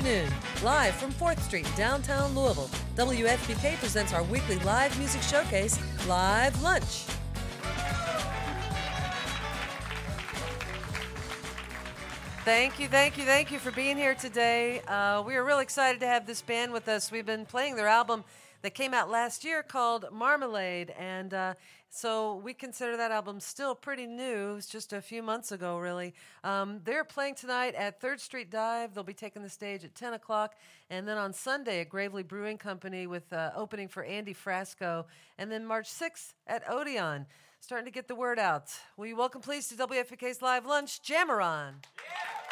afternoon, live from 4th Street, downtown Louisville. WFPK presents our weekly live music showcase, Live Lunch. Thank you, thank you, thank you for being here today. Uh, we are really excited to have this band with us. We've been playing their album that came out last year called Marmalade, and uh, so we consider that album still pretty new. It was just a few months ago, really. Um, they're playing tonight at Third Street Dive. They'll be taking the stage at 10 o'clock, and then on Sunday at Gravely Brewing Company with uh, opening for Andy Frasco, and then March 6th at Odeon. Starting to get the word out. Will you welcome, please, to WFPK's Live Lunch, Jameron. Yeah.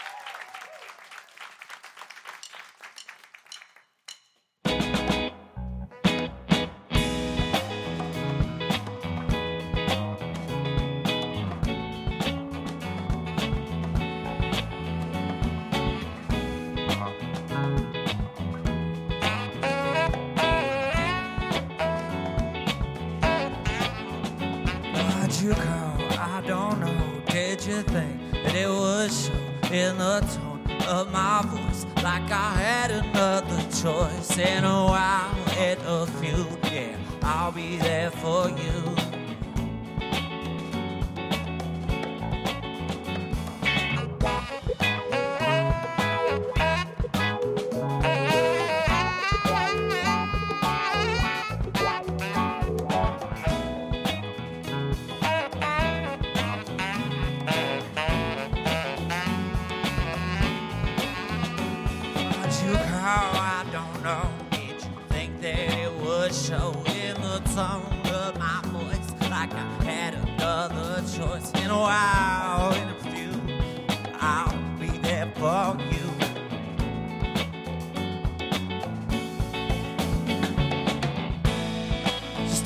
In the tone of my voice, like I had another choice. In a while, in a few, yeah, I'll be there for you.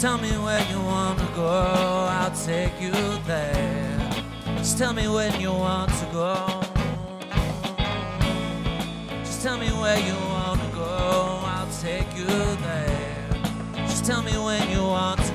Tell me where you wanna go, I'll take you there. Just tell me when you want to go. Just tell me where you wanna go, I'll take you there. Just tell me when you want to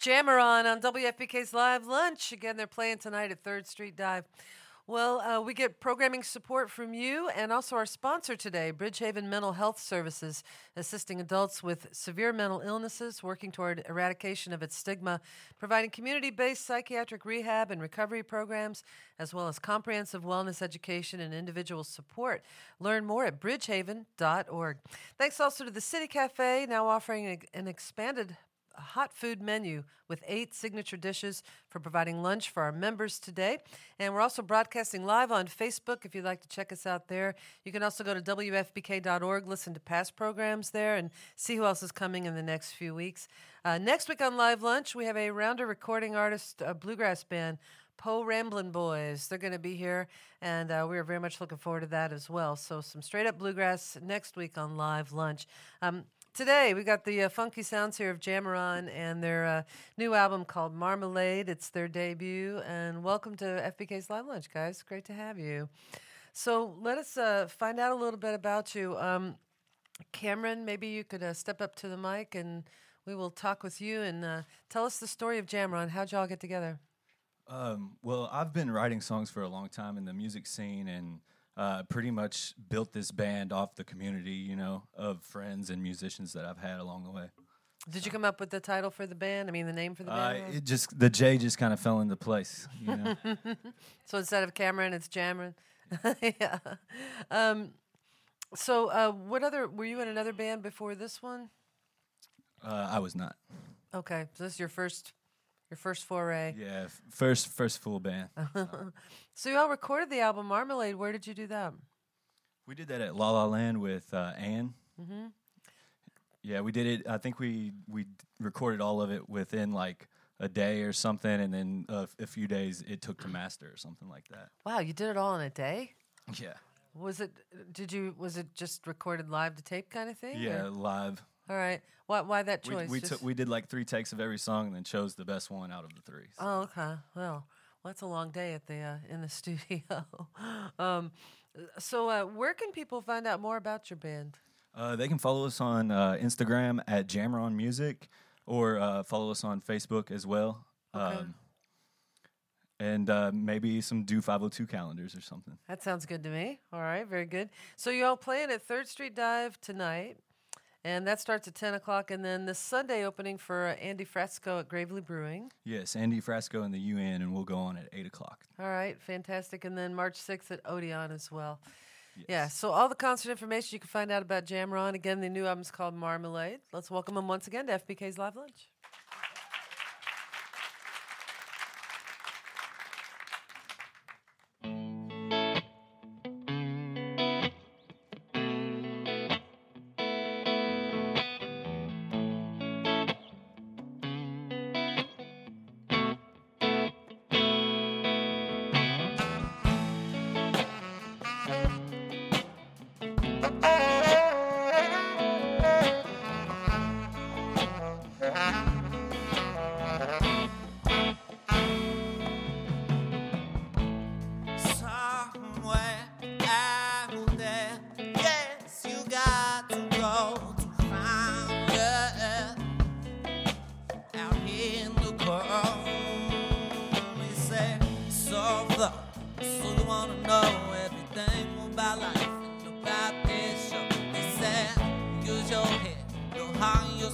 Jameron on WFPK's Live Lunch. Again, they're playing tonight at 3rd Street Dive. Well, uh, we get programming support from you and also our sponsor today, Bridgehaven Mental Health Services, assisting adults with severe mental illnesses, working toward eradication of its stigma, providing community based psychiatric rehab and recovery programs, as well as comprehensive wellness education and individual support. Learn more at bridgehaven.org. Thanks also to the City Cafe, now offering an expanded hot food menu with eight signature dishes for providing lunch for our members today. And we're also broadcasting live on Facebook if you'd like to check us out there. You can also go to WFPK.org, listen to past programs there, and see who else is coming in the next few weeks. Uh, next week on Live Lunch, we have a rounder recording artist, a bluegrass band. Po Ramblin' Boys. They're going to be here, and uh, we're very much looking forward to that as well. So, some straight up bluegrass next week on Live Lunch. Um, Today, we got the uh, funky sounds here of Jameron and their uh, new album called Marmalade. It's their debut. And welcome to FPK's Live Lunch, guys. Great to have you. So, let us uh, find out a little bit about you. Um, Cameron, maybe you could uh, step up to the mic and we will talk with you and uh, tell us the story of Jameron. How'd y'all get together? Um, well, I've been writing songs for a long time in the music scene and uh, pretty much built this band off the community, you know, of friends and musicians that I've had along the way. Did you come up with the title for the band? I mean, the name for the Uh, band? it just the J just kind of fell into place, you know. so instead of Cameron, it's Jameron. yeah. Um, so, uh, what other were you in another band before this one? uh, I was not. Okay, so this is your first, your first foray. Yeah, f- first first full band. So you all recorded the album Marmalade. Where did you do that? We did that at La La Land with uh, Anne. Mm-hmm. Yeah, we did it. I think we we recorded all of it within like a day or something, and then uh, a few days it took to master or something like that. Wow, you did it all in a day. Yeah, Was it? Did you? Was it just recorded live to tape kind of thing? yeah, or- live. All right. Why? Why that We choice? we, Just- took we did like three takes of every song, and then chose the best one out of the three. So. Oh, okay. Well, well, that's a long day at the uh, in the studio. um, so, uh, where can people find out more about your band? Uh, they can follow us on uh, Instagram at Jameron Music, or uh, follow us on Facebook as well. Okay. Um, and uh, maybe some Do 502 calendars or something. That sounds good to me. All right, very good. So you all playing at Third Street Dive tonight, and that starts at ten o'clock. And then the Sunday opening for uh, Andy Frasco at Gravely Brewing. Yes, Andy Frasco and the UN, and we'll go on at 8 o'clock. All right, fantastic. And then March sixth at Odeon as well. Yeah. So all the concert information you can find out about Jameron. Again, the new album's called Marmalade. Let's welcome him once again to FPK's Live Lunch.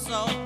Heart,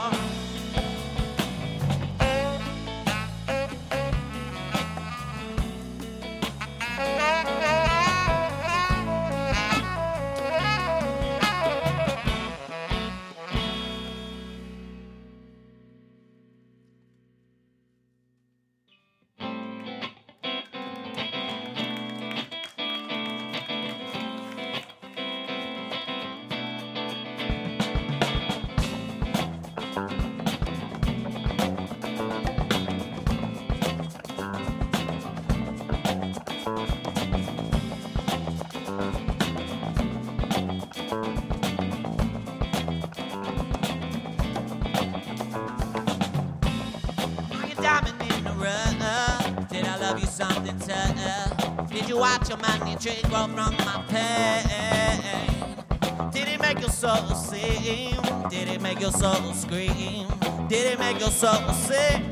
drink well from my pain. Did it make your soul sing? Did it make your soul scream? Did it make your soul sing?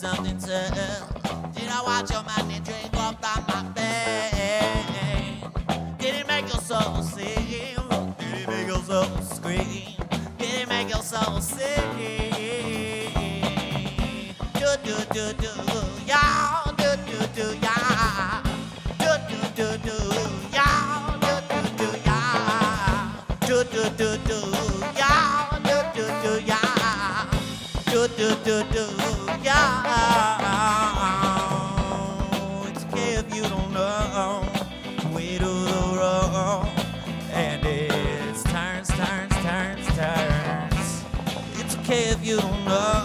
something to. Did I watch your man? you don't know.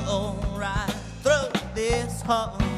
Roll right through this hole.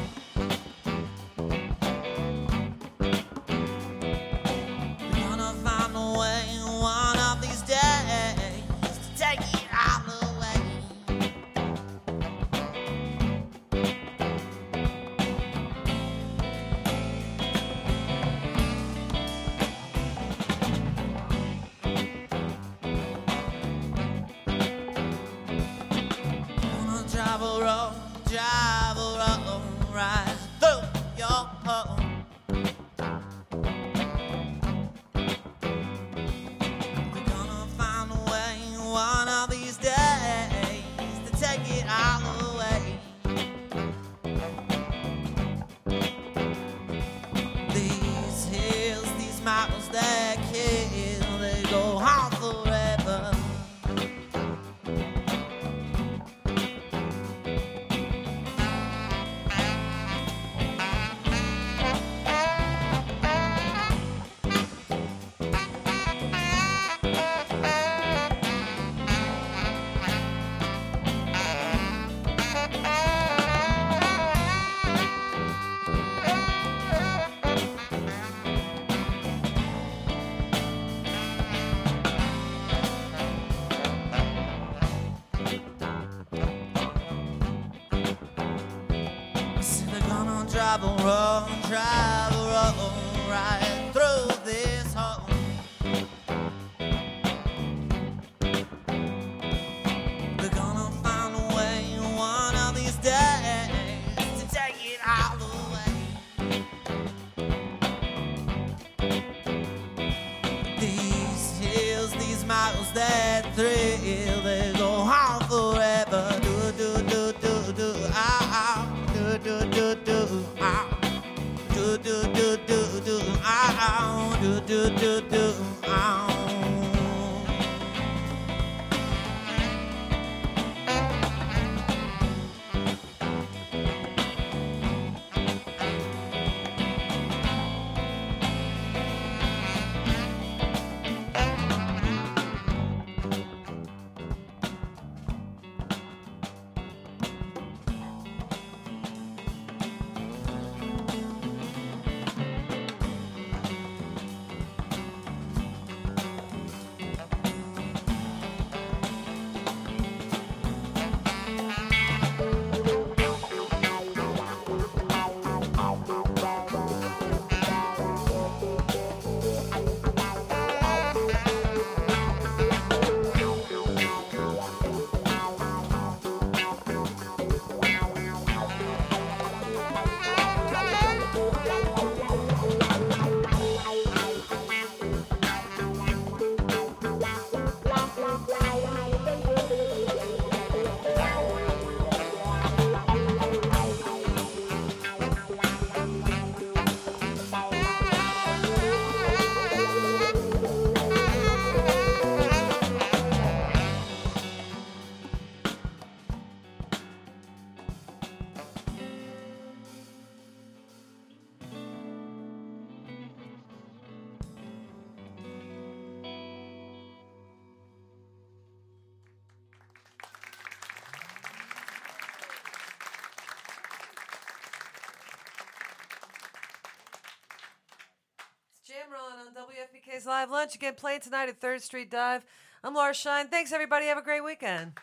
WFPK's Live Lunch. Again, playing tonight at 3rd Street Dive. I'm Laura Shine. Thanks, everybody. Have a great weekend.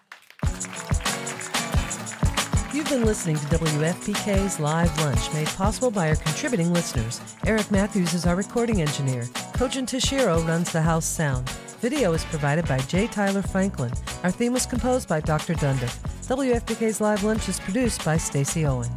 You've been listening to WFPK's Live Lunch, made possible by our contributing listeners. Eric Matthews is our recording engineer. Kojin Toshiro runs the house sound. Video is provided by J. Tyler Franklin. Our theme was composed by Dr. Dundiff. WFPK's Live Lunch is produced by Stacy Owen.